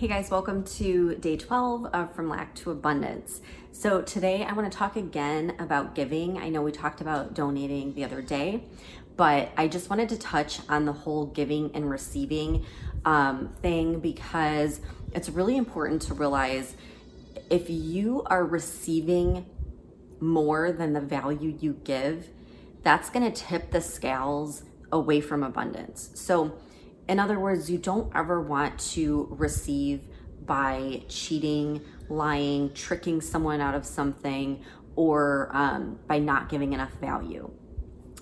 Hey guys, welcome to day 12 of From Lack to Abundance. So, today I want to talk again about giving. I know we talked about donating the other day, but I just wanted to touch on the whole giving and receiving um, thing because it's really important to realize if you are receiving more than the value you give, that's going to tip the scales away from abundance. So, in other words, you don't ever want to receive by cheating, lying, tricking someone out of something, or um, by not giving enough value.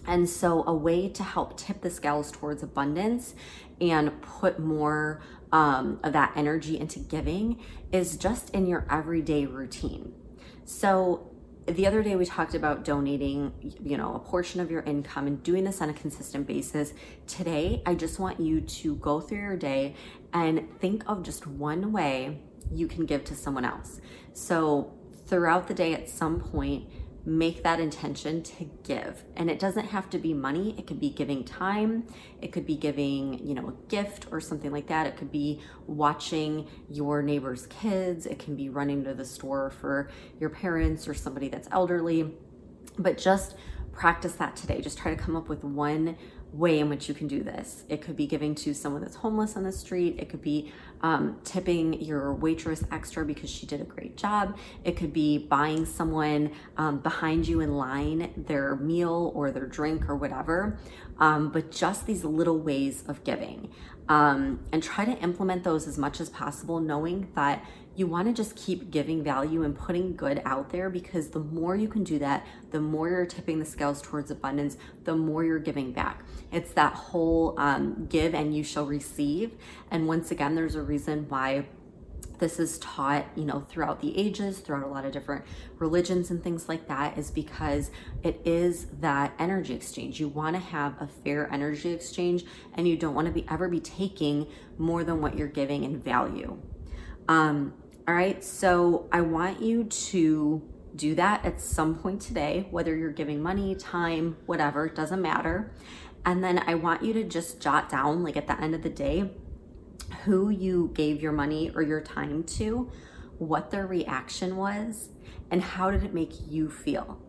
And so, a way to help tip the scales towards abundance and put more um, of that energy into giving is just in your everyday routine. So, the other day we talked about donating you know a portion of your income and doing this on a consistent basis. Today i just want you to go through your day and think of just one way you can give to someone else. So throughout the day at some point make that intention to give. And it doesn't have to be money. It could be giving time. It could be giving, you know, a gift or something like that. It could be watching your neighbor's kids. It can be running to the store for your parents or somebody that's elderly. But just practice that today. Just try to come up with one way in which you can do this. It could be giving to someone that's homeless on the street. It could be um, tipping your waitress extra because she did a great job. It could be buying someone um, behind you in line their meal or their drink or whatever. Um, but just these little ways of giving. Um, and try to implement those as much as possible, knowing that you want to just keep giving value and putting good out there because the more you can do that, the more you're tipping the scales towards abundance, the more you're giving back. It's that whole um, give and you shall receive. And once again, there's a reason why this is taught you know throughout the ages throughout a lot of different religions and things like that is because it is that energy exchange you want to have a fair energy exchange and you don't want to be ever be taking more than what you're giving in value um, all right, so I want you to do that at some point today, whether you're giving money, time, whatever, it doesn't matter. And then I want you to just jot down, like at the end of the day, who you gave your money or your time to, what their reaction was, and how did it make you feel.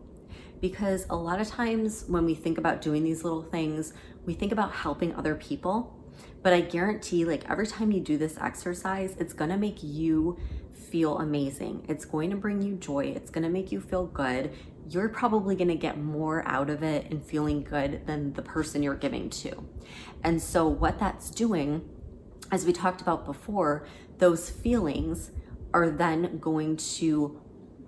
Because a lot of times when we think about doing these little things, we think about helping other people. But I guarantee, like every time you do this exercise, it's gonna make you feel amazing. It's going to bring you joy. It's going to make you feel good. You're probably going to get more out of it and feeling good than the person you're giving to. And so, what that's doing, as we talked about before, those feelings are then going to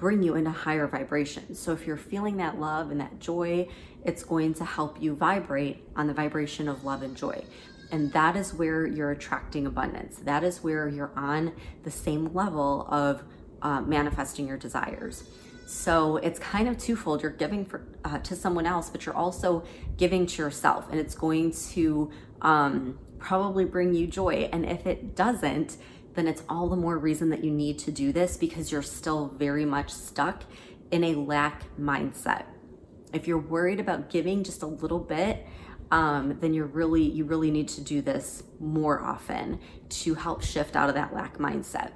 bring you into higher vibrations. So, if you're feeling that love and that joy, it's going to help you vibrate on the vibration of love and joy. And that is where you're attracting abundance. That is where you're on the same level of uh, manifesting your desires. So it's kind of twofold. You're giving for, uh, to someone else, but you're also giving to yourself, and it's going to um, probably bring you joy. And if it doesn't, then it's all the more reason that you need to do this because you're still very much stuck in a lack mindset. If you're worried about giving just a little bit, um, then you're really you really need to do this more often to help shift out of that lack mindset.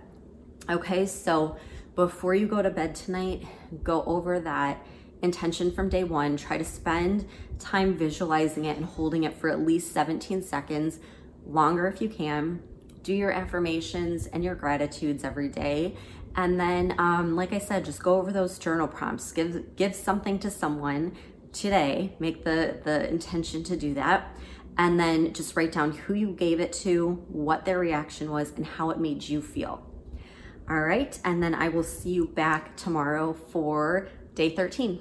Okay, so before you go to bed tonight, go over that intention from day one. Try to spend time visualizing it and holding it for at least 17 seconds, longer if you can. Do your affirmations and your gratitudes every day. And then, um, like I said, just go over those journal prompts. Give give something to someone today. Make the the intention to do that, and then just write down who you gave it to, what their reaction was, and how it made you feel. All right, and then I will see you back tomorrow for day 13.